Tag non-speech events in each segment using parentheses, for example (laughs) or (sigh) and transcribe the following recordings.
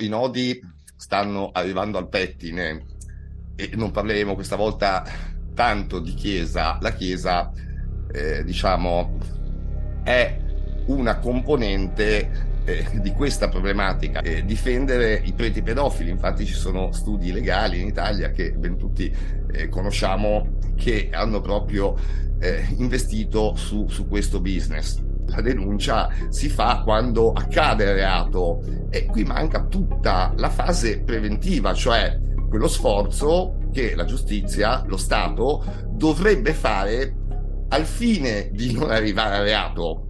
I nodi stanno arrivando al pettine e non parleremo questa volta tanto di Chiesa. La Chiesa, eh, diciamo, è una componente eh, di questa problematica. Eh, difendere i preti pedofili, infatti ci sono studi legali in Italia che ben tutti eh, conosciamo che hanno proprio eh, investito su, su questo business la denuncia si fa quando accade il reato e qui manca tutta la fase preventiva, cioè quello sforzo che la giustizia, lo Stato, dovrebbe fare al fine di non arrivare al reato.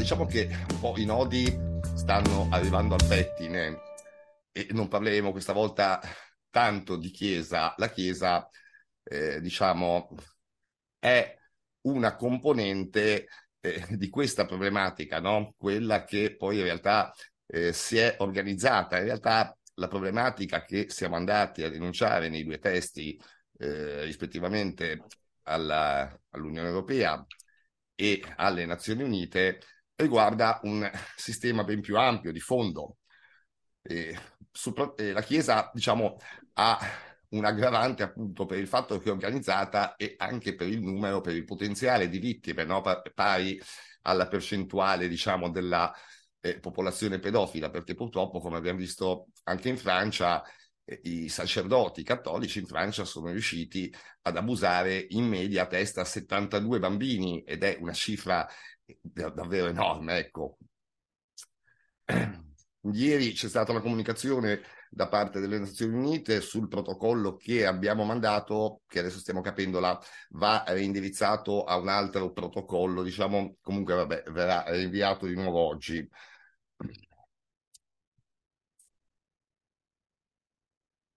Diciamo che un po' i nodi stanno arrivando al pettine e non parleremo questa volta tanto di Chiesa. La Chiesa, eh, diciamo, è una componente eh, di questa problematica, no? quella che poi in realtà eh, si è organizzata. In realtà la problematica che siamo andati a denunciare nei due testi, eh, rispettivamente alla, all'Unione Europea e alle Nazioni Unite, riguarda un sistema ben più ampio di fondo. E, e la Chiesa, diciamo, ha un aggravante appunto per il fatto che è organizzata e anche per il numero, per il potenziale di vittime, no? pari alla percentuale, diciamo, della eh, popolazione pedofila, perché purtroppo, come abbiamo visto anche in Francia, i sacerdoti cattolici in Francia sono riusciti ad abusare in media a testa 72 bambini ed è una cifra davvero enorme, ecco. (clears throat) Ieri c'è stata una comunicazione da parte delle Nazioni Unite sul protocollo che abbiamo mandato, che adesso stiamo capendo, la, va reindirizzato a un altro protocollo, diciamo, comunque vabbè, verrà rinviato di nuovo oggi.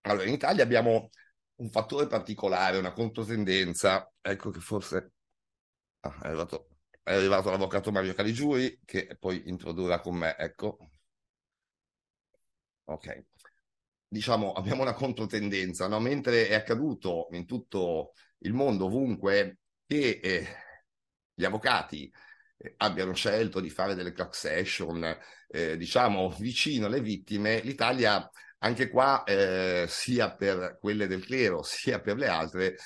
Allora, in Italia abbiamo un fattore particolare, una controtendenza, ecco che forse ah, è arrivato è arrivato l'avvocato Mario Caligiuri che poi introdurrà con me, ecco. Ok. Diciamo, abbiamo una controtendenza, no? Mentre è accaduto in tutto il mondo, ovunque, che eh, gli avvocati eh, abbiano scelto di fare delle class action, eh, diciamo, vicino alle vittime, l'Italia anche qua, eh, sia per quelle del clero, (laughs) sia per le altre,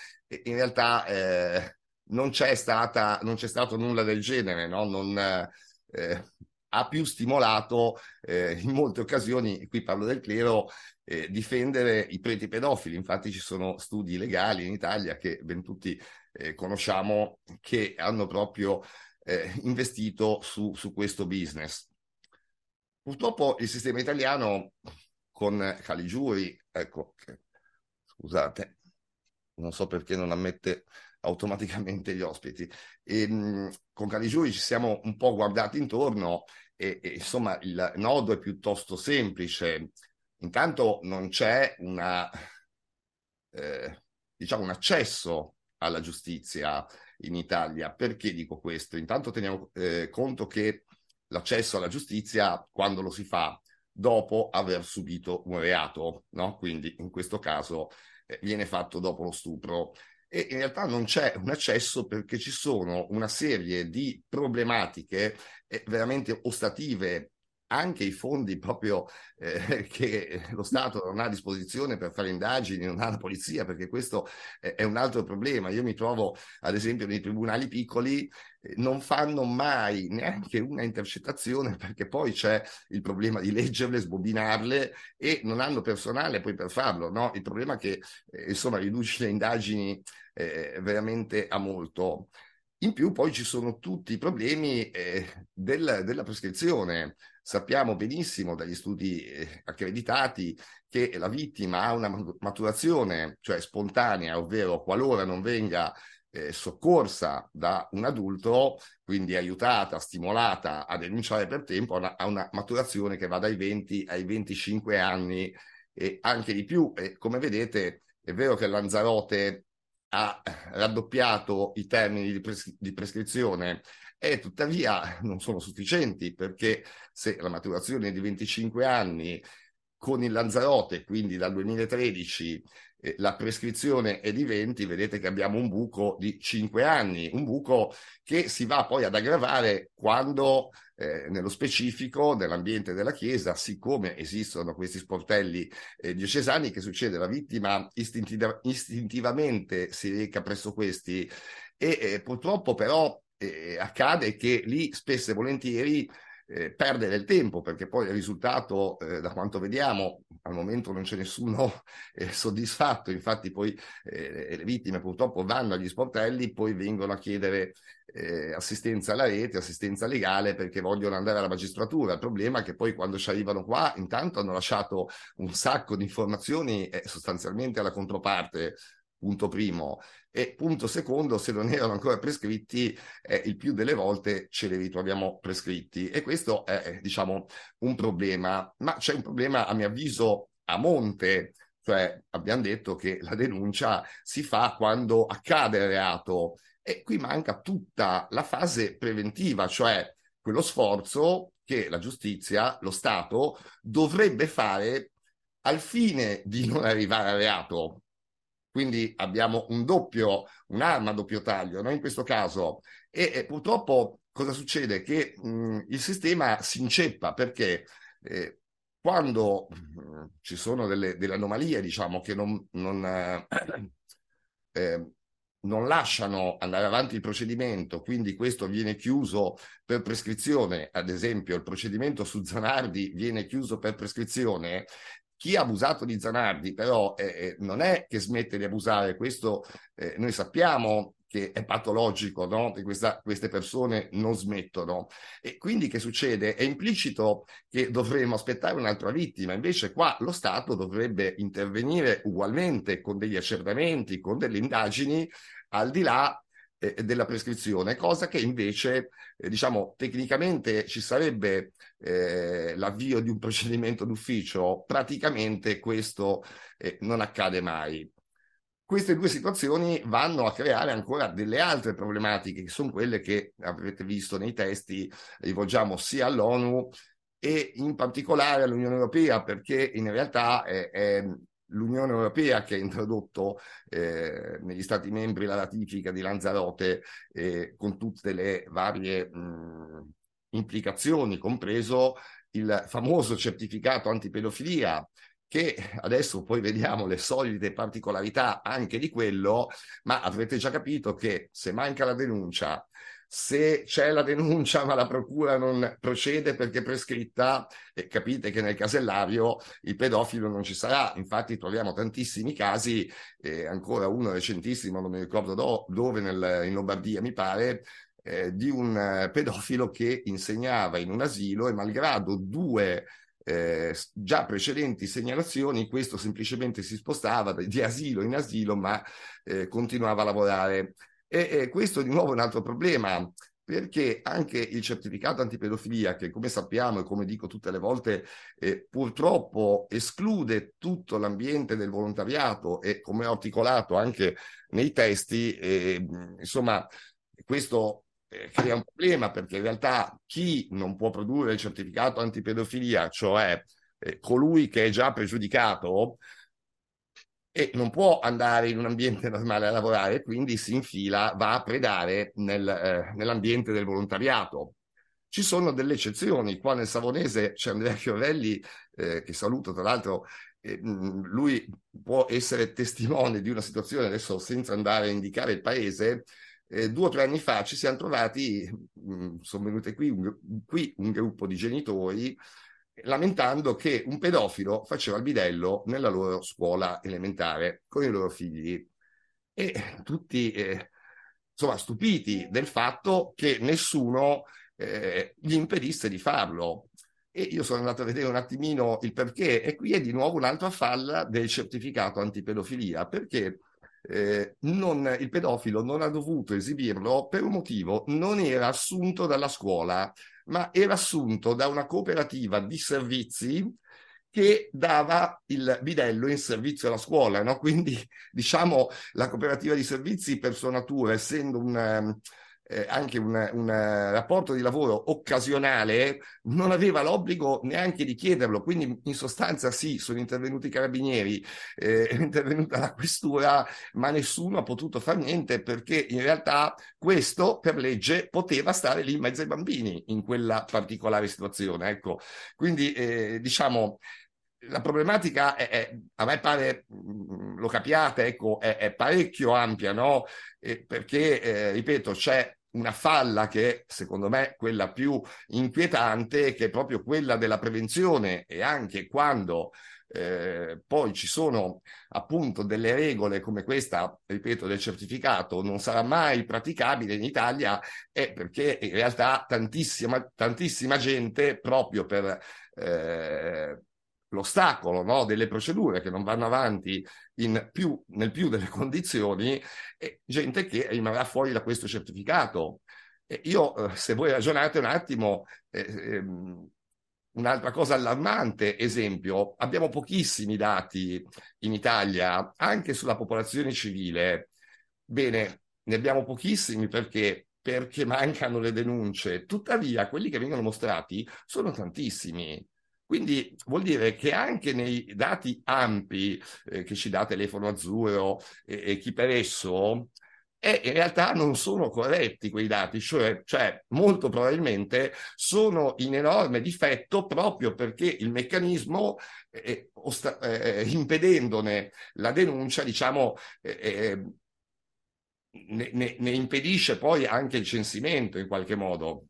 in realtà eh, non c'è, stata, non c'è stato nulla del genere, no? non, eh, ha più stimolato eh, in molte occasioni, qui parlo del clero, eh, difendere i preti pedofili. Infatti ci sono studi legali in Italia che ben tutti eh, conosciamo che hanno proprio investito su, su questo business. Purtroppo il sistema italiano con Caligiuri, ecco, scusate, non so perché non ammette automaticamente gli ospiti. E, mh, con Caligiuri ci siamo un po' guardati intorno e, e, insomma il nodo è piuttosto semplice. Intanto non c'è una, eh, diciamo un accesso alla giustizia in Italia. Perché dico questo? Intanto teniamo eh, conto che l'accesso alla giustizia, quando lo si fa, dopo aver subito un reato, no? Quindi in questo caso eh, viene fatto dopo lo stupro e in realtà non c'è un accesso perché ci sono una serie di problematiche eh, veramente ostative anche i fondi proprio eh, che lo Stato non ha a disposizione per fare indagini, non ha la polizia, perché questo è, un altro problema. Io mi trovo, ad esempio, nei tribunali piccoli, eh, non fanno mai neanche una intercettazione perché poi c'è il problema di leggerle, sbobinarle e non hanno personale poi per farlo. No? Il problema è che, eh, insomma, riduce le indagini eh, veramente a molto. In più poi ci sono tutti i problemi eh, del, della prescrizione. Sappiamo benissimo dagli studi eh, accreditati che la vittima ha una maturazione, cioè spontanea, ovvero qualora non venga eh, soccorsa da un adulto, quindi aiutata, stimolata a denunciare per tempo, ha una, ha una maturazione che va dai 20 ai 25 anni e anche di più. E come vedete, è vero che Lanzarote ha raddoppiato i termini di, pres- di prescrizione e tuttavia non sono sufficienti perché se la maturazione è di 25 anni con il Lanzarote, quindi dal 2013 eh, la prescrizione è di 20, vedete che abbiamo un buco di 5 anni, un buco che si va poi ad aggravare quando eh, nello specifico nell'ambiente della Chiesa, siccome esistono questi sportelli eh, diocesani, che succede? La vittima istintiva- istintivamente si reca presso questi e eh, purtroppo però eh, accade che lì spesso e volentieri eh, perde del tempo perché poi il risultato, eh, da quanto vediamo, al momento non c'è nessuno eh, soddisfatto, infatti poi eh, le vittime purtroppo vanno agli sportelli, poi vengono a chiedere eh, assistenza alla rete, assistenza legale perché vogliono andare alla magistratura. Il problema è che poi quando ci arrivano qua intanto hanno lasciato un sacco di informazioni eh, sostanzialmente alla controparte punto primo. E punto secondo, se non erano ancora prescritti, eh, il più delle volte ce li ritroviamo prescritti. E questo è, diciamo, un problema. Ma c'è un problema, a mio avviso, a monte. Cioè, abbiamo detto che la denuncia si fa quando accade il reato. E qui manca tutta la fase preventiva, cioè quello sforzo che la giustizia, lo Stato, dovrebbe fare al fine di non arrivare al reato. Quindi abbiamo un doppio, un'arma a doppio taglio, no? in questo caso. E, e purtroppo cosa succede? Che mh, il sistema si inceppa perché eh, quando mh, ci sono delle, delle, anomalie, diciamo, che non, non, eh, eh, non lasciano andare avanti il procedimento, quindi questo viene chiuso per prescrizione, ad esempio il procedimento su Zanardi viene chiuso per prescrizione, chi ha abusato di Zanardi però eh, eh, non è che smette di abusare, questo eh, noi sappiamo che è patologico, no? che questa, queste persone non smettono. E quindi che succede? È implicito che dovremmo aspettare un'altra vittima, invece qua lo Stato dovrebbe intervenire ugualmente con degli accertamenti, con delle indagini, al di là eh, della prescrizione, cosa che invece, eh, diciamo, tecnicamente ci sarebbe eh, l'avvio di un procedimento d'ufficio, praticamente questo eh, non accade mai. Queste due situazioni vanno a creare ancora delle altre problematiche, che sono quelle che avrete visto nei testi, rivolgiamo sia all'ONU e in particolare all'Unione Europea, perché in realtà è, è l'Unione Europea che ha introdotto eh, negli Stati membri la ratifica di Lanzarote eh, con tutte le varie mh, implicazioni, compreso il famoso certificato antipedofilia che adesso poi vediamo le solite particolarità anche di quello, ma avrete già capito che se manca la denuncia, se c'è la denuncia ma la procura non procede perché prescritta, e capite che nel casellario il pedofilo non ci sarà. Infatti troviamo tantissimi casi, eh, ancora uno recentissimo, non mi ricordo do, dove, nel, in Lombardia mi pare, eh, di un eh, pedofilo che insegnava in un asilo e malgrado due eh, già precedenti segnalazioni, questo semplicemente si spostava di asilo in asilo, ma eh, continuava a lavorare. E, e questo di nuovo è un altro problema, perché anche il certificato antipedofilia, che come sappiamo e come dico tutte le volte, eh, purtroppo esclude tutto l'ambiente del volontariato e come ho articolato anche nei testi, eh, insomma, questo eh, crea un problema perché in realtà chi non può produrre il certificato antipedofilia, cioè eh, colui che è già pregiudicato, e non può andare in un ambiente normale a lavorare, quindi si infila, va a predare nel, eh, nell'ambiente del volontariato. Ci sono delle eccezioni, qua nel Savonese c'è Andrea Chiorelli, eh, che saluto tra l'altro, eh, lui può essere testimone di una situazione, adesso senza andare a indicare il paese, eh, due o tre anni fa ci siamo trovati, mh, sono venute qui un, qui un gruppo di genitori lamentando che un pedofilo faceva il bidello nella loro scuola elementare con i loro figli. E tutti eh, insomma, stupiti del fatto che nessuno eh, gli impedisse di farlo. E io sono andato a vedere un attimino il perché, e qui è di nuovo un'altra falla del certificato antipedofilia, perché eh, non, il pedofilo non ha dovuto esibirlo per un motivo, non era assunto dalla scuola, ma era assunto da una cooperativa di servizi che dava il bidello in servizio alla scuola, no? Quindi, (laughs) diciamo, la cooperativa di servizi per sua natura, essendo un, eh, anche un, un, rapporto di lavoro occasionale, non aveva l'obbligo neanche di chiederlo. Quindi, in sostanza, sì, sono intervenuti i carabinieri, eh, è intervenuta la questura, ma nessuno ha potuto fare niente perché in realtà questo per legge poteva stare lì in mezzo ai bambini in quella particolare situazione. Ecco, quindi eh, diciamo la problematica è, è, a me pare, mm, lo capiate, ecco, è, è parecchio ampia, no? Eh, perché, eh, ripeto, c'è una falla che è, secondo me, quella più inquietante, che è proprio quella della prevenzione e anche quando eh, poi ci sono appunto delle regole come questa, ripeto, del certificato, non sarà mai praticabile in Italia, è perché in realtà tantissima, tantissima gente proprio per... Eh, l'ostacolo no, delle procedure che non vanno avanti più, nel più delle (laughs) condizioni, è gente che rimarrà fuori da questo certificato. E io, eh, se voi ragionate un attimo, eh, ehm, un'altra cosa allarmante, esempio, abbiamo pochissimi dati in Italia anche sulla popolazione civile. Bene, ne abbiamo pochissimi perché perché mancano le denunce. Tuttavia, quelli che vengono mostrati sono tantissimi. Quindi vuol dire che anche nei dati ampi eh, che ci dà Telefono Azzurro e, e chi per esso, eh, in realtà non sono corretti quei dati, cioè, cioè, molto probabilmente sono in enorme difetto proprio perché il meccanismo, eh, osta- eh, impedendone la denuncia, diciamo, eh, eh, ne, ne, ne impedisce poi anche il censimento in qualche modo.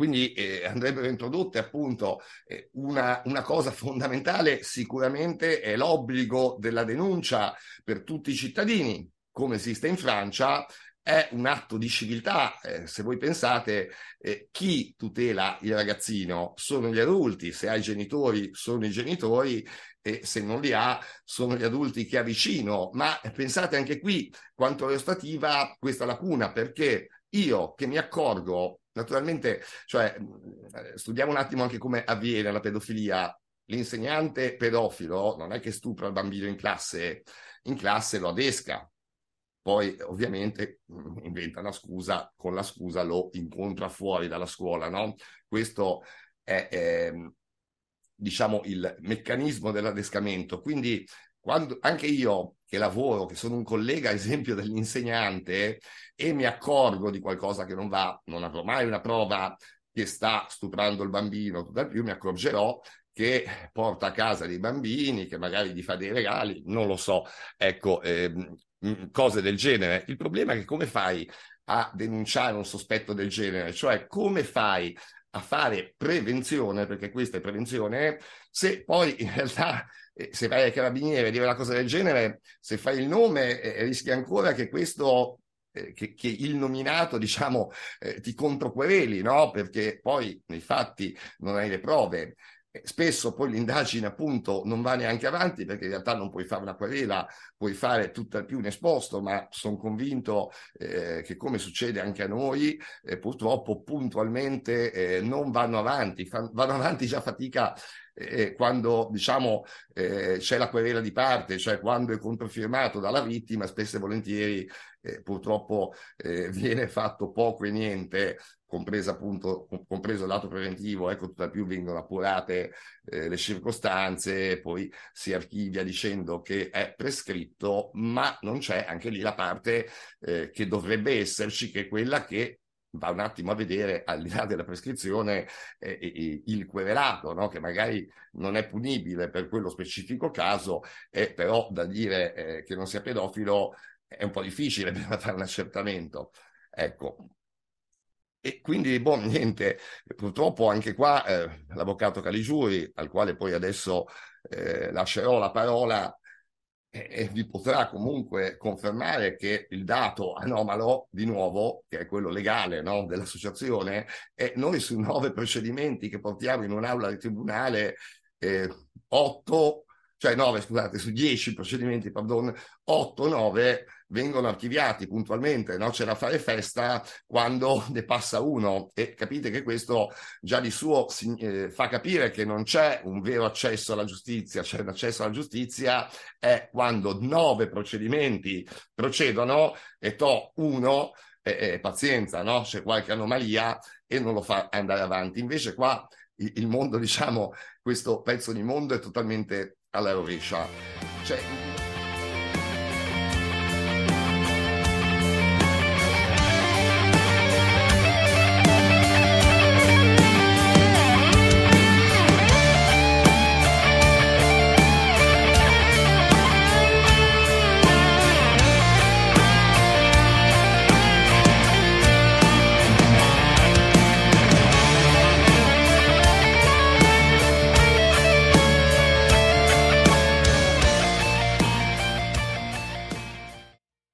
Quindi eh, andrebbero introdotte appunto eh, una, una, cosa fondamentale sicuramente è l'obbligo della denuncia per tutti i cittadini, come esiste in Francia, è un atto di civiltà. Eh, se voi pensate, eh, chi tutela il ragazzino sono gli adulti, se ha i genitori sono i genitori e se non li ha sono gli adulti che ha vicino. Ma pensate anche qui quanto restativa questa lacuna, perché io che mi accorgo Naturalmente, cioè, studiamo un attimo anche come avviene la pedofilia. L'insegnante pedofilo non è che stupra il bambino in classe, in classe lo adesca, poi ovviamente inventa una scusa, con la scusa lo incontra fuori dalla scuola, no? Questo è, è diciamo, il meccanismo dell'adescamento. Quindi quando, anche io che lavoro, che sono un collega, esempio dell'insegnante, e mi accorgo di qualcosa che non va, non avrò mai una prova che sta stuprando il bambino, tutt'al più mi accorgerò che porta a casa dei bambini, che magari gli fa dei regali, non lo so, ecco, ehm, cose del genere. Il problema è che come fai a denunciare un sospetto del genere? Cioè, come fai a fare prevenzione, perché questa è prevenzione, se poi in realtà eh, se vai ai carabinieri e dire una cosa del genere, se fai il nome eh, rischi ancora che questo eh, che, che, il nominato, diciamo, eh, ti controquereli, no? Perché poi nei fatti non hai le prove. Spesso poi l'indagine appunto non va neanche avanti perché in realtà non puoi fare una querela, puoi fare tutt'al più un esposto, ma sono convinto eh, che come succede anche a noi, eh, purtroppo puntualmente eh, non vanno avanti, Fan, vanno avanti già fatica eh, quando diciamo eh, c'è la querela di parte, cioè quando è controfirmato dalla vittima, spesso e volentieri eh, purtroppo eh, (laughs) viene fatto poco e niente, compreso appunto compreso il lato preventivo, ecco, tutt'al più vengono appurate eh, le circostanze, poi si archivia dicendo che è prescritto, ma non c'è anche lì la parte eh, che dovrebbe esserci, che è quella che va un attimo a vedere, al di là della prescrizione, eh, il querelato, no? che magari non è punibile per quello specifico caso, eh, però da dire eh, che non sia pedofilo è un po' difficile (laughs) per fare un accertamento. Ecco. E quindi, boh, niente, purtroppo anche qua eh, l'avvocato Caligiuri, al quale poi adesso eh, lascerò la parola e vi potrà comunque confermare che il dato anomalo, di nuovo, che è quello legale no, dell'associazione, è noi su nove procedimenti che portiamo in un'aula di tribunale, eh, otto cioè 9, scusate, su 10 procedimenti, pardon, 8, 9 vengono archiviati puntualmente, no? c'è da fare festa quando (laughs) ne passa uno e capite che questo già di suo eh, fa capire che non c'è un vero accesso alla giustizia, c'è un accesso alla giustizia è quando 9 procedimenti procedono e to uno, eh, eh, pazienza, no? c'è qualche anomalia e non lo fa andare avanti. Invece qua il mondo, (laughs) diciamo, questo pezzo di mondo è totalmente alla rovescia. Cioè,